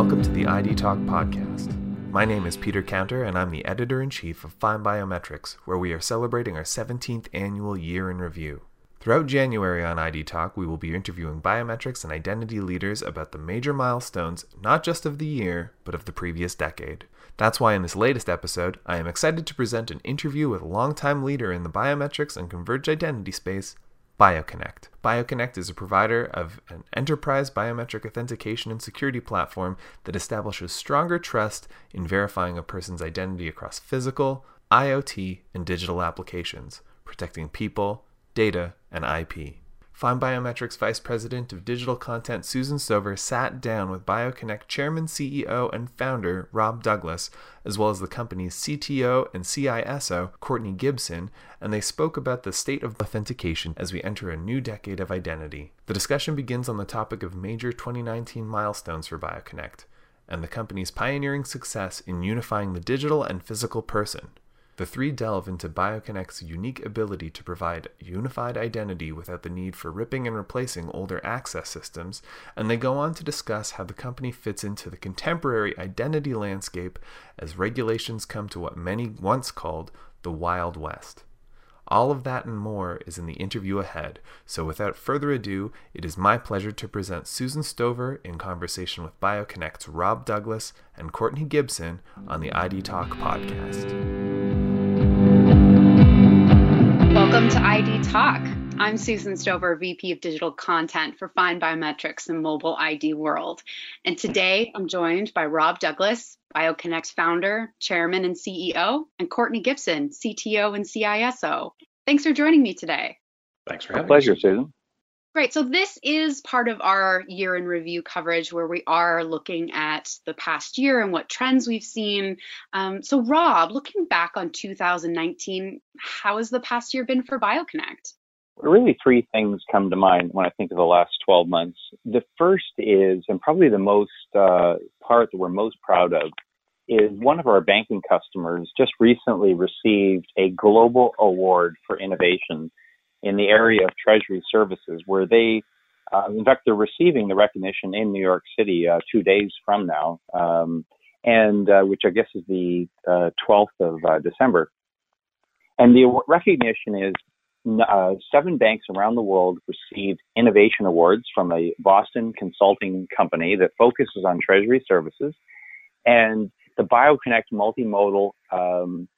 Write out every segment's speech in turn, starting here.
welcome to the ID Talk podcast. My name is Peter Counter, and I'm the editor in chief of FindBiometrics, where we are celebrating our 17th annual year in review. Throughout January on ID Talk, we will be interviewing biometrics and identity leaders about the major milestones, not just of the year, but of the previous decade. That's why in this latest episode, I am excited to present an interview with a longtime leader in the biometrics and converged identity space, BioConnect. BioConnect is a provider of an enterprise biometric authentication and security platform that establishes stronger trust in verifying a person's identity across physical, IoT, and digital applications, protecting people, data, and IP. FindBiometrics Vice President of Digital Content Susan Stover sat down with BioConnect Chairman, CEO, and founder Rob Douglas, as well as the company's CTO and CISO Courtney Gibson, and they spoke about the state of authentication as we enter a new decade of identity. The discussion begins on the topic of major 2019 milestones for BioConnect and the company's pioneering success in unifying the digital and physical person. The three delve into BioConnect's unique ability to provide unified identity without the need for ripping and replacing older access systems, and they go on to discuss how the company fits into the contemporary identity landscape as regulations come to what many once called the Wild West. All of that and more is in the interview ahead, so without further ado, it is my pleasure to present Susan Stover in conversation with BioConnect's Rob Douglas and Courtney Gibson on the ID Talk podcast. Welcome to ID Talk. I'm Susan Stover, VP of Digital Content for FindBiometrics and Mobile ID World. And today I'm joined by Rob Douglas, BioConnect's founder, chairman, and CEO, and Courtney Gibson, CTO and CISO. Thanks for joining me today. Thanks for having me. Pleasure, me. Susan. Great. So this is part of our year in review coverage where we are looking at the past year and what trends we've seen. Um, so Rob, looking back on 2019, how has the past year been for BioConnect? Really, three things come to mind when I think of the last 12 months. The first is, and probably the most uh, part that we're most proud of, is one of our banking customers just recently received a global award for innovation in the area of Treasury services, where they, uh, in fact, they're receiving the recognition in New York City uh, two days from now, um, and uh, which I guess is the 12th uh, of uh, December. And the recognition is uh, seven banks around the world received innovation awards from a Boston consulting company that focuses on Treasury services, and the BioConnect multimodal um,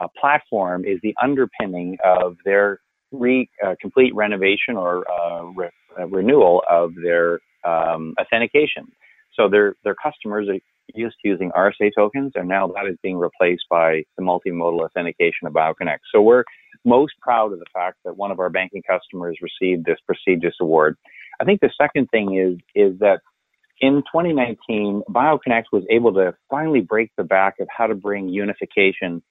uh, platform is the underpinning of their re, uh, complete renovation or uh, re, uh, renewal of their um, authentication. So their their customers are used to using RSA tokens, and now that is being replaced by the multimodal authentication of BioConnect. So we're most proud of the fact that one of our banking customers received this prestigious award. I think the second thing is is that in 2019, BioConnect was able to finally break the back of how to bring unification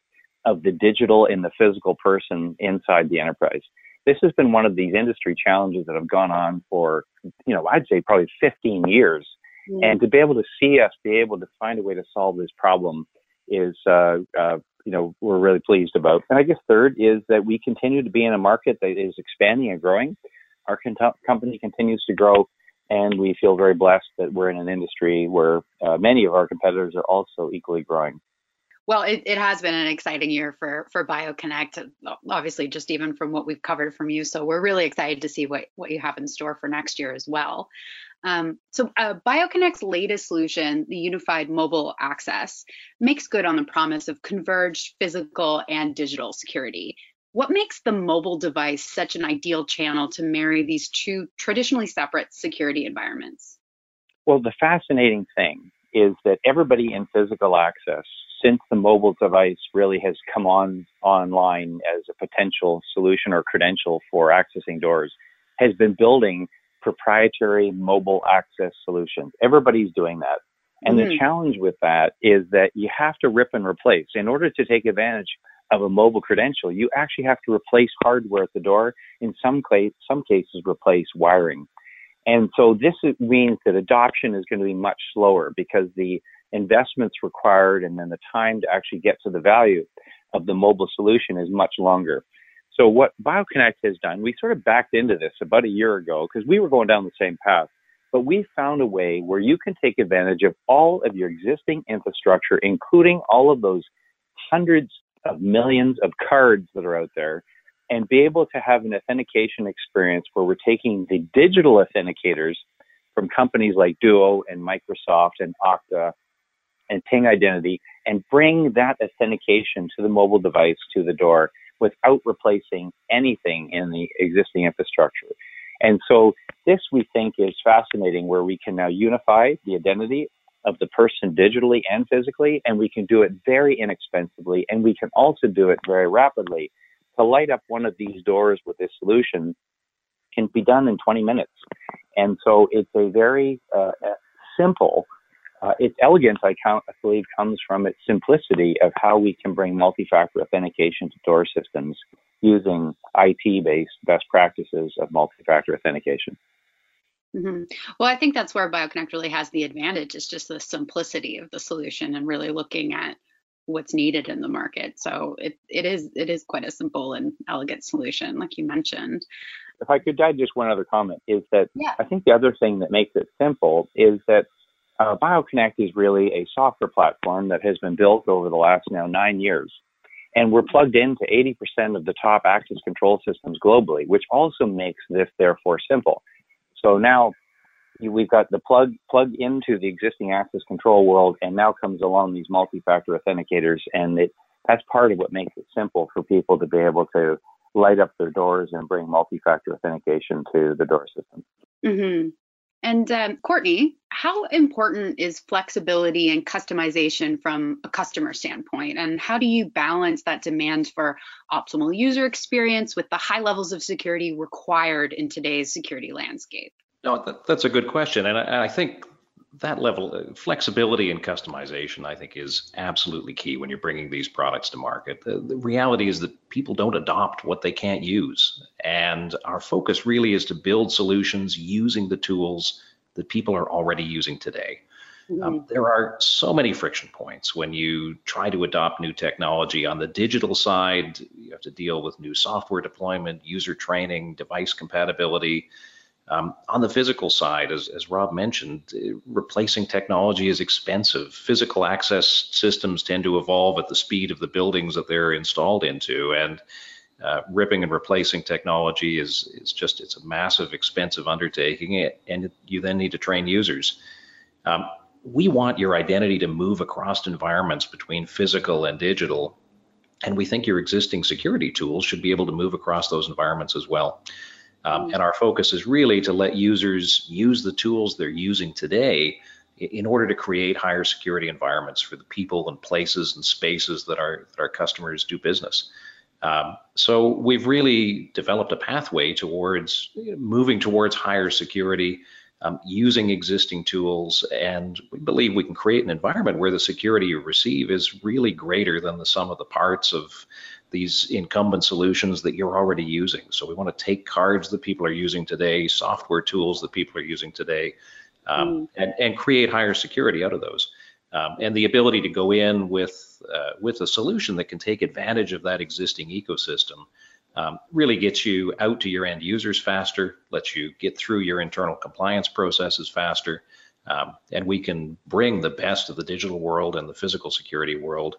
of the digital and the physical person inside the enterprise. This has been one of these industry challenges that have gone on for, you know, I'd say probably 15 years. Mm-hmm. And to be able to see us be able to find a way to solve this problem is, uh, uh, you know, we're really pleased about. And I guess third is that we continue to be in a market that is expanding and growing. Our con- company continues to grow, and we feel very blessed that we're in an industry where uh, many of our competitors are also equally growing. Well, it, it has been an exciting year for for BioConnect, obviously, just even from what we've covered from you. So we're really excited to see what, what you have in store for next year as well. Um, so uh, BioConnect's latest solution, the Unified Mobile Access, makes good on the promise of converged physical and digital security. What makes the mobile device such an ideal channel to marry these two traditionally separate security environments? Well, the fascinating thing is that everybody in physical access since the mobile device really has come on online as a potential solution or credential for accessing doors, has been building proprietary mobile access solutions. Everybody's doing that. And mm-hmm. the challenge with that is that you have to rip and replace. In order to take advantage of a mobile credential, you actually have to replace hardware at the door. In some, case, some cases, replace wiring. And so this means that adoption is going to be much slower because the investments required and then the time to actually get to the value of the mobile solution is much longer. So what BioConnect has done, we sort of backed into this about a year ago because we were going down the same path. but we found a way where you can take advantage of all of your existing infrastructure, including all of those hundreds of millions of cards that are out there, and be able to have an authentication experience where we're taking the digital authenticators from companies like Duo and Microsoft and Okta and Ping Identity and bring that authentication to the mobile device to the door without replacing anything in the existing infrastructure. And so this we think is fascinating where we can now unify the identity of the person digitally and physically, and we can do it very inexpensively, and we can also do it very rapidly. To light up one of these doors with this solution can be done in 20 minutes. And so it's a very uh, simple uh, its elegance, I, count, I believe, comes from its simplicity of how we can bring multi-factor authentication to door systems using IT-based best practices of multi-factor authentication. Mm-hmm. Well, I think that's where BioConnect really has the advantage. It's just the simplicity of the solution and really looking at what's needed in the market. So it, it is it is quite a simple and elegant solution, like you mentioned. If I could add just one other comment, is that yeah. I think the other thing that makes it simple is that uh, BioConnect is really a software platform that has been built over the last now nine years. And we're plugged into 80% of the top access control systems globally, which also makes this therefore simple. So now we've got the plug plug into the existing access control world, and now comes along these multi-factor authenticators, and it that's part of what makes it simple for people to be able to light up their doors and bring multi-factor authentication to the door system. Mm-hmm. And um, Courtney, how important is flexibility and customization from a customer standpoint? And how do you balance that demand for optimal user experience with the high levels of security required in today's security landscape? No, that, that's a good question. And I, and I think that level of flexibility and customization, I think, is absolutely key when you're bringing these products to market. The, the, reality is that people don't adopt what they can't use. And our focus really is to build solutions using the tools that people are already using today. Mm-hmm. Um, there are so many friction points when you try to adopt new technology. On the digital side, you have to deal with new software deployment, user training, device compatibility. Um, on the physical side, as, as Rob mentioned, uh, replacing technology is expensive. Physical access systems tend to evolve at the speed of the buildings that they're installed into, and uh, ripping and replacing technology is is just it's a massive, expensive undertaking, and you then need to train users. Um, we want your identity to move across environments between physical and digital, and we think your existing security tools should be able to move across those environments as well. Um, mm. and our focus is really to let users use the tools they're using today in order to create higher security environments for the people and places and spaces that our, that our customers do business. Um, so we've really developed a pathway towards moving towards higher security, um, using existing tools, and we believe we can create an environment where the security you receive is really greater than the sum of the parts of these incumbent solutions that you're already using. So we want to take cards that people are using today, software tools that people are using today, um, mm. and, and create higher security out of those. Um, and the ability to go in with uh, with a solution that can take advantage of that existing ecosystem um, really gets you out to your end users faster, lets you get through your internal compliance processes faster, um, and we can bring the best of the digital world and the physical security world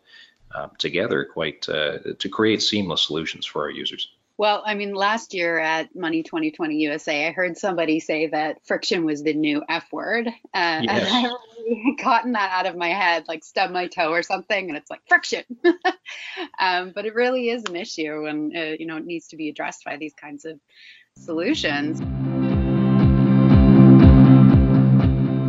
um, together quite uh, to create seamless solutions for our users. Well, I mean, last year at Money 2020 USA, I heard somebody say that friction was the new F word. Uh, yes. And I really gotten that out of my head, like stub my toe or something, and it's like friction. um, but it really is an issue, and uh, you know, it needs to be addressed by these kinds of solutions.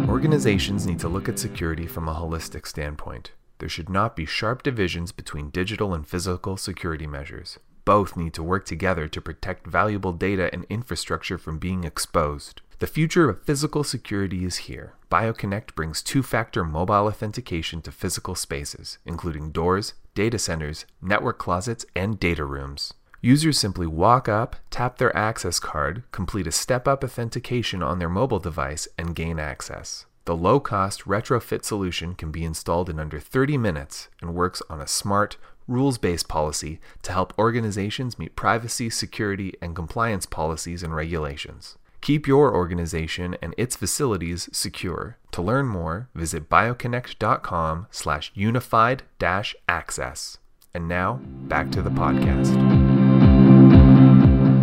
Organizations need to look at security from a holistic standpoint. There should not be sharp divisions between digital and physical security measures. Both need to work together to protect valuable data and infrastructure from being exposed. The future of physical security is here. BioConnect brings two factor mobile authentication to physical spaces, including doors, data centers, network closets, and data rooms. Users simply walk up, tap their access card, complete a step up authentication on their mobile device, and gain access. The low cost retrofit solution can be installed in under 30 minutes and works on a smart, rules based policy to help organizations meet privacy, security, and compliance policies and regulations. Keep your organization and its facilities secure. To learn more, visit bioconnect.com slash unified dash access. And now, back to the podcast.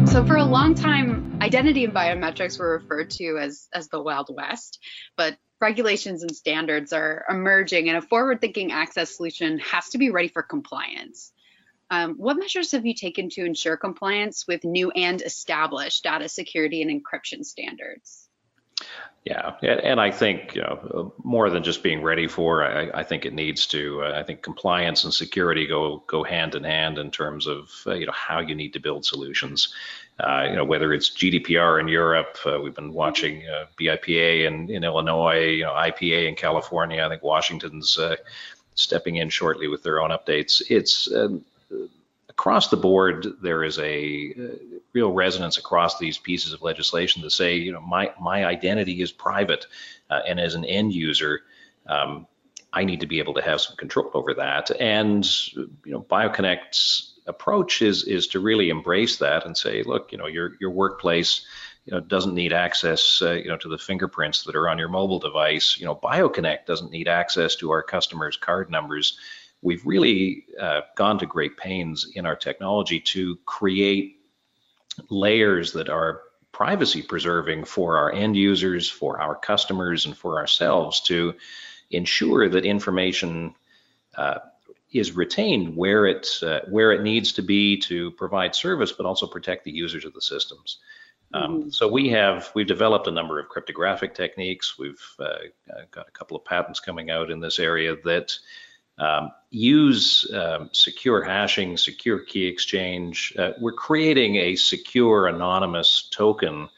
So for a long time, identity and biometrics were referred to as, as the Wild West, but regulations and standards are emerging and a forward-thinking access solution has to be ready for compliance. Um, what measures have you taken to ensure compliance with new and established data security and encryption standards? Yeah, and I think you know more than just being ready for. I, I think it needs to. Uh, I think compliance and security go go hand in hand in terms of uh, you know how you need to build solutions. Uh, you know whether it's GDPR in Europe, uh, we've been watching uh, BIPA in, in Illinois, you know IPA in California. I think Washington's uh, stepping in shortly with their own updates. It's um, across the board, there is a uh, real resonance across these pieces of legislation to say, you know, my my identity is private, and as an end user, um, I need to be able to have some control over that. And you know, BioConnect's approach is is to really embrace that and say, look, you know, your your workplace. You know, doesn't need access, uh, you know, to the fingerprints that are on your mobile device. You know, BioConnect doesn't need access to our customers' card numbers we've really uh, gone to great pains in our technology to create layers that are privacy preserving for our end users, for our customers, and for ourselves to ensure that information uh, is retained where it uh, where it needs to be to provide service, but also protect the users of the systems. Um, mm-hmm. so we have we've developed a number of cryptographic techniques. We've uh, got a couple of patents coming out in this area that um, use um, secure hashing, secure key exchange. Uh, we're creating a secure anonymous token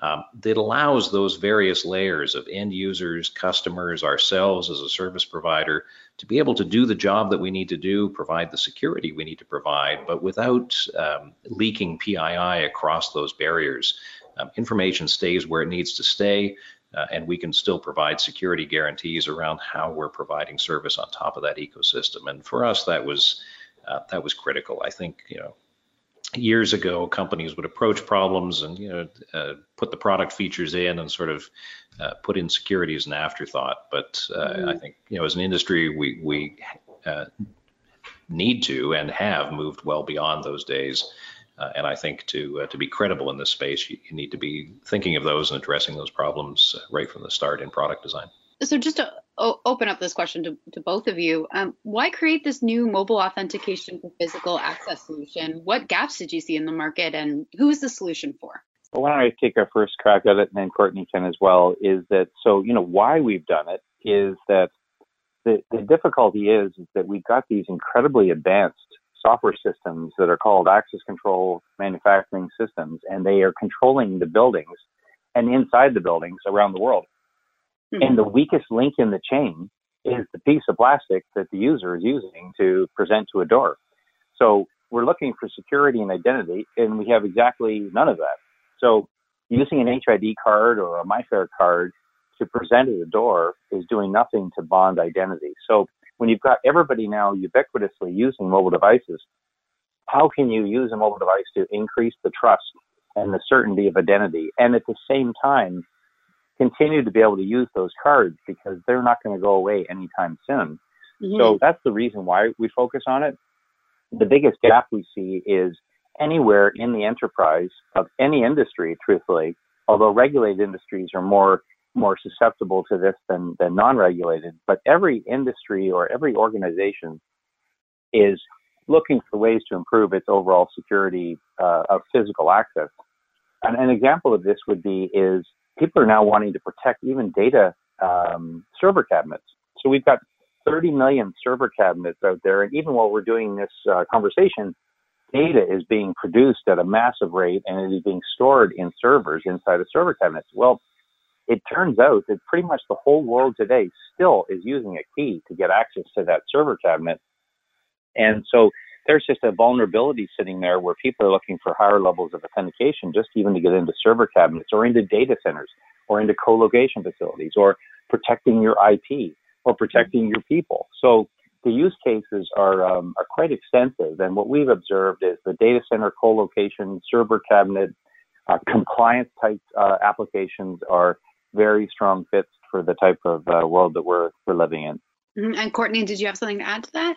um, that allows those various layers of end users, customers, ourselves as a service provider to be able to do the job that we need to do, provide the security we need to provide, but without um, leaking PII across those barriers. Um, information stays where it needs to stay uh, and we can still provide security guarantees around how we're providing service on top of that ecosystem. And for us, that was uh, that was critical. I think you know years ago companies would approach problems and you know uh, put the product features in and sort of uh, put in security as an afterthought. But uh, mm-hmm. I think you know as an industry we we uh, need to and have moved well beyond those days. Uh, and I think to uh, to be credible in this space, you, you, need to be thinking of those and addressing those problems right from the start in product design. So just to open up this question to, to both of you, um, why create this new mobile authentication for physical access solution? What gaps did you see in the market, and who is the solution for? Well, why don't I take our first crack at it, and then Courtney can as well. Is that so? You know why we've done it is that the, the difficulty is, is that we've got these incredibly advanced software systems that are called access control manufacturing systems, and they are controlling the buildings and inside the buildings around the world. Mm-hmm. And the weakest link in the chain is the piece of plastic that the user is using to present to a door. So we're looking for security and identity, and we have exactly none of that. So using an HID card or a MIFARE card to present at a door is doing nothing to bond identity. So when you've got everybody now ubiquitously using mobile devices, how can you use a mobile device to increase the trust and the certainty of identity and at the same time continue to be able to use those cards because they're not going to go away anytime soon. Mm-hmm. So that's the reason why we focus on it. The biggest gap we see is anywhere in the enterprise of any industry, truthfully, although regulated industries are more more susceptible to this than, than non-regulated. But every industry or every organization is looking for ways to improve its overall security uh, of physical access. And an example of this would be is people are now wanting to protect even data um, server cabinets. So we've got 30 million server cabinets out there, and even while we're doing this uh, conversation, data is being produced at a massive rate and it is being stored in servers inside of server cabinets. Well, it turns out that pretty much the whole world today still is using a key to get access to that server cabinet. And so there's just a vulnerability sitting there where people are looking for higher levels of authentication just even to get into server cabinets or into data centers or into co-location facilities or protecting your IP or protecting your people. So the use cases are um, are quite extensive, and what we've observed is the data center co-location server cabinet uh, compliance type uh, applications are very strong fits for the type of uh, world that we're we're living in. Mm-hmm. And Courtney, did you have something to add to that?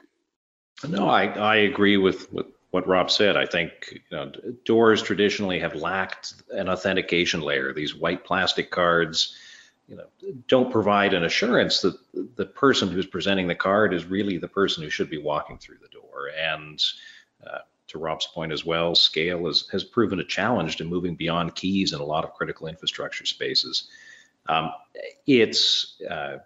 No, I, I agree with, with what Rob said. I think you know, doors traditionally have lacked an authentication layer. These white plastic cards, you know, don't provide an assurance that the person who's presenting the card is really the person who should be walking through the door. And uh, to Rob's point as well, scale is, has proven a challenge to moving beyond keys in a lot of critical infrastructure spaces. Um, it's uh,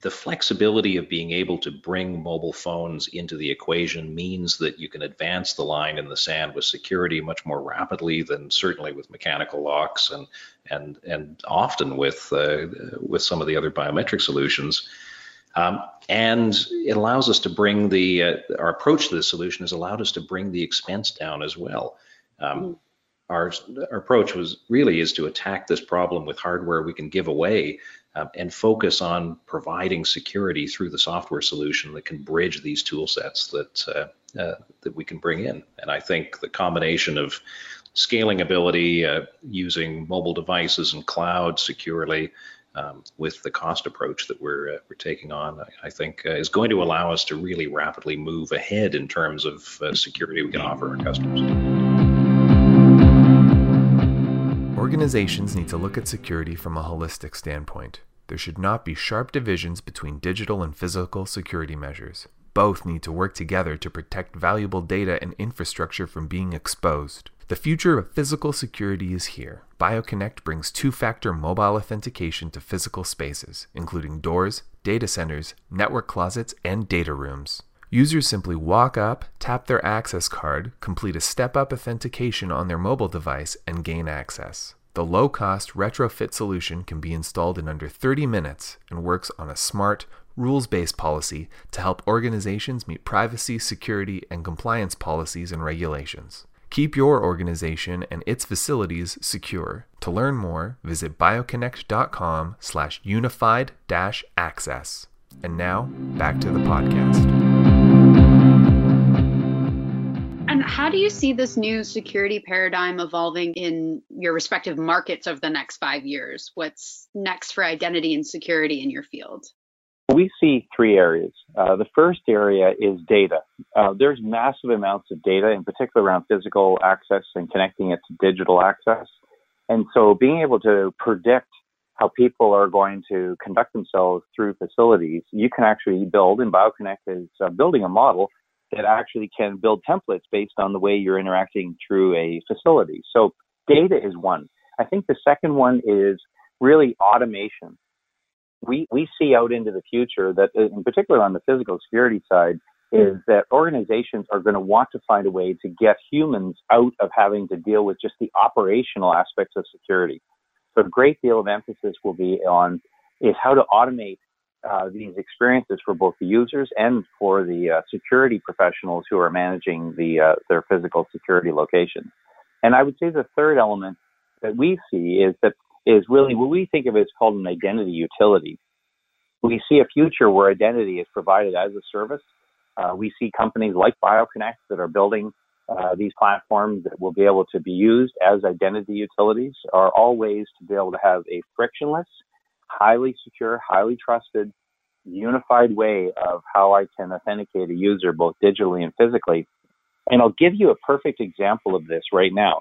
the flexibility of being able to bring mobile phones into the equation means that you can advance the line in the sand with security much more rapidly than certainly with mechanical locks and and and often with uh, with some of the other biometric solutions. Um, and it allows us to bring the uh, our approach to the solution has allowed us to bring the expense down as well. Um, mm-hmm. Our, our approach was really is to attack this problem with hardware we can give away um, and focus on providing security through the software solution that can bridge these tool sets that uh, uh, that we can bring in. And I think the combination of scaling ability, uh, using mobile devices and cloud securely, um, with the cost approach that we're uh, we're taking on, I, think uh, is going to allow us to really rapidly move ahead in terms of uh, security we can offer our customers. Organizations need to look at security from a holistic standpoint. There should not be sharp divisions between digital and physical security measures. Both need to work together to protect valuable data and infrastructure from being exposed. The future of physical security is here. BioConnect brings two factor mobile authentication to physical spaces, including doors, data centers, network closets, and data rooms. Users simply walk up, tap their access card, complete a step up authentication on their mobile device, and gain access. The low cost retrofit solution can be installed in under 30 minutes and works on a smart, rules based policy to help organizations meet privacy, security, and compliance policies and regulations. Keep your organization and its facilities secure. To learn more, visit bioconnect.com slash unified access. And now, back to the podcast. How do you see this new security paradigm evolving in your respective markets over the next five years? What's next for identity and security in your field? We see three areas. Uh, the first area is data. Uh, there's massive amounts of data, in particular around physical access and connecting it to digital access. And so being able to predict how people are going to conduct themselves through facilities, you can actually build, and BioConnect is uh, building a model that actually can build templates based on the way you're interacting through a facility. So data is one. I think the second one is really automation. We, we see out into the future that, uh, in particular on the physical security side, hmm. is that organizations are going to want to find a way to get humans out of having to deal with just the operational aspects of security. So a great deal of emphasis will be on is how to automate uh, these experiences for both the users and for the uh, security professionals who are managing the uh, their physical security locations. And I would say the third element that we see is that is really what we think of as called an identity utility. We see a future where identity is provided as a service. Uh, we see companies like BioConnect that are building uh, these platforms that will be able to be used as identity utilities are all ways to be able to have a frictionless highly secure, highly trusted, unified way of how I can authenticate a user both digitally and physically. And I'll give you a perfect example of this right now.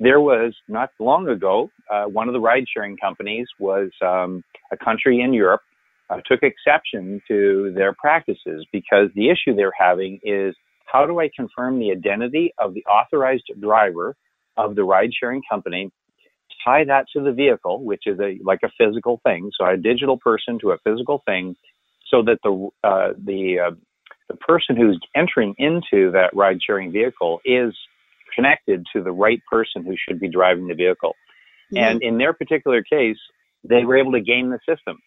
There was not long ago, uh, one of the ride sharing companies was um, a country in Europe uh, took exception to their practices because the issue they're having is how do I confirm the identity of the authorized driver of the ride sharing company tie that to the vehicle, which is a like a physical thing, so a digital person to a physical thing, so that the uh, the uh, the person who's entering into that ride sharing vehicle is connected to the right person who should be driving the vehicle. Mm-hmm. And in their particular case, they were able to game the system.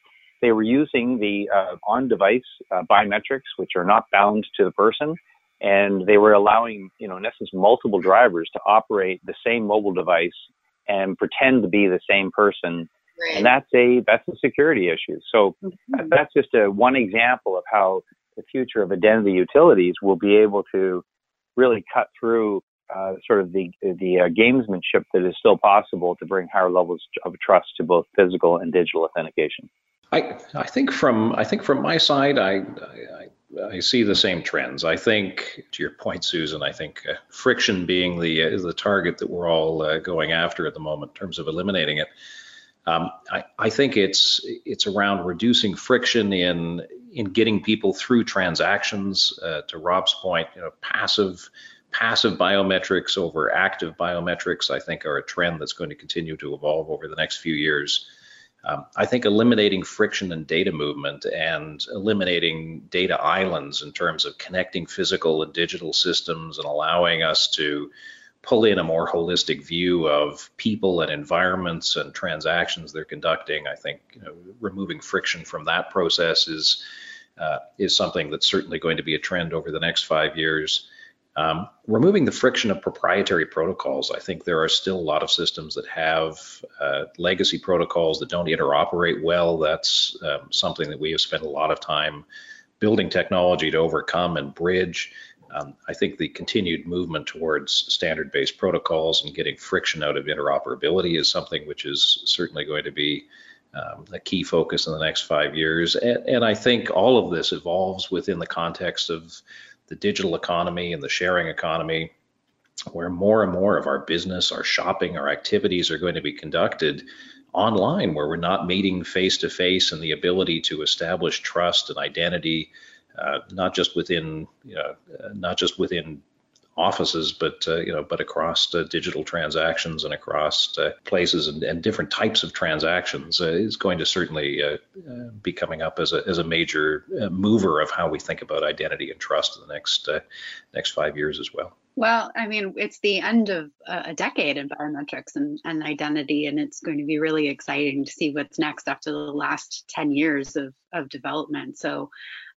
They were using the uh, on-device uh, biometrics, which are not bound to the person, and they were allowing, you know, in essence, multiple drivers to operate the same mobile device and pretend to be the same person. Right. And that's a that's a security issue. So mm-hmm. that's just a one example of how the future of identity utilities will be able to really cut through uh, sort of the the uh, gamesmanship that is still possible to bring higher levels of trust to both physical and digital authentication. I I think from I think from my side, I, I, I see the same trends. I think to your point, Susan, I think uh, friction being the uh, the target that we're all uh, going after at the moment in terms of eliminating it. Um, I, I think it's it's around reducing friction in in getting people through transactions. Uh, to Rob's point, you know, passive passive biometrics over active biometrics, I think, are a trend that's going to continue to evolve over the next few years. Um, I think eliminating friction and data movement and eliminating data islands in terms of connecting physical and digital systems and allowing us to pull in a more holistic view of people and environments and transactions they're conducting. I think you know, removing friction from that process is uh, is something that's certainly going to be a trend over the next five years. Um, removing the friction of proprietary protocols. I think there are still a lot of systems that have uh, legacy protocols that don't interoperate well. That's um, something that we have spent a lot of time building technology to overcome and bridge. Um, I think the continued movement towards standard based protocols and getting friction out of interoperability is something which is certainly going to be um, a key focus in the next five years. And, and, I think all of this evolves within the context of the digital economy and the sharing economy, where more and more of our business, our shopping, our activities are going to be conducted online, where we're not meeting face to face, and the ability to establish trust and identity, uh, not just within, you know, uh, not just within offices, but uh, you know, but across uh, digital transactions and across uh, places and, and, different types of transactions is going to certainly be coming up as a as a major mover of how we think about identity and trust in the next next five years as well. Well, I mean, it's the end of a decade in biometrics and, and identity, and it's going to be really exciting to see what's next after the last 10 years of, of development. So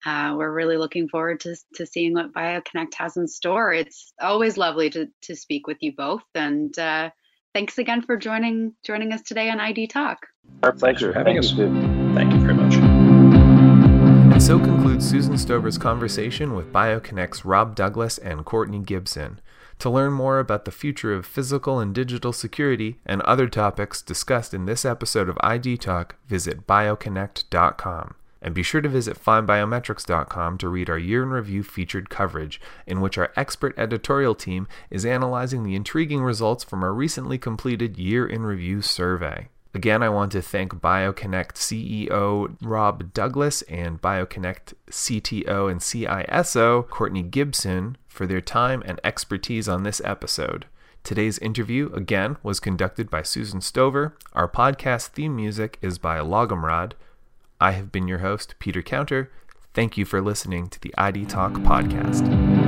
uh, we're really looking forward to, to seeing what BioConnect has in store. It's always lovely to, to speak with you both, and uh, thanks again for joining joining us today on ID Talk. Our pleasure. Having Thank us. You. Thank you very much. And so concludes Susan Stover's conversation with BioConnect's Rob Douglas and Courtney Gibson. To learn more about the future of physical and digital security and other topics discussed in this episode of ID Talk, visit bioconnect.com. And be sure to visit findbiometrics.com to read our year in review featured coverage, in which our expert editorial team is analyzing the intriguing results from our recently completed year in review survey. Again, I want to thank BioConnect CEO Rob Douglas and BioConnect CTO and CISO Courtney Gibson for their time and expertise on this episode. Today's interview, again, was conducted by Susan Stover. Our podcast theme music is by Logomrod. I have been your host, Peter Counter. Thank you for listening to the ID Talk podcast.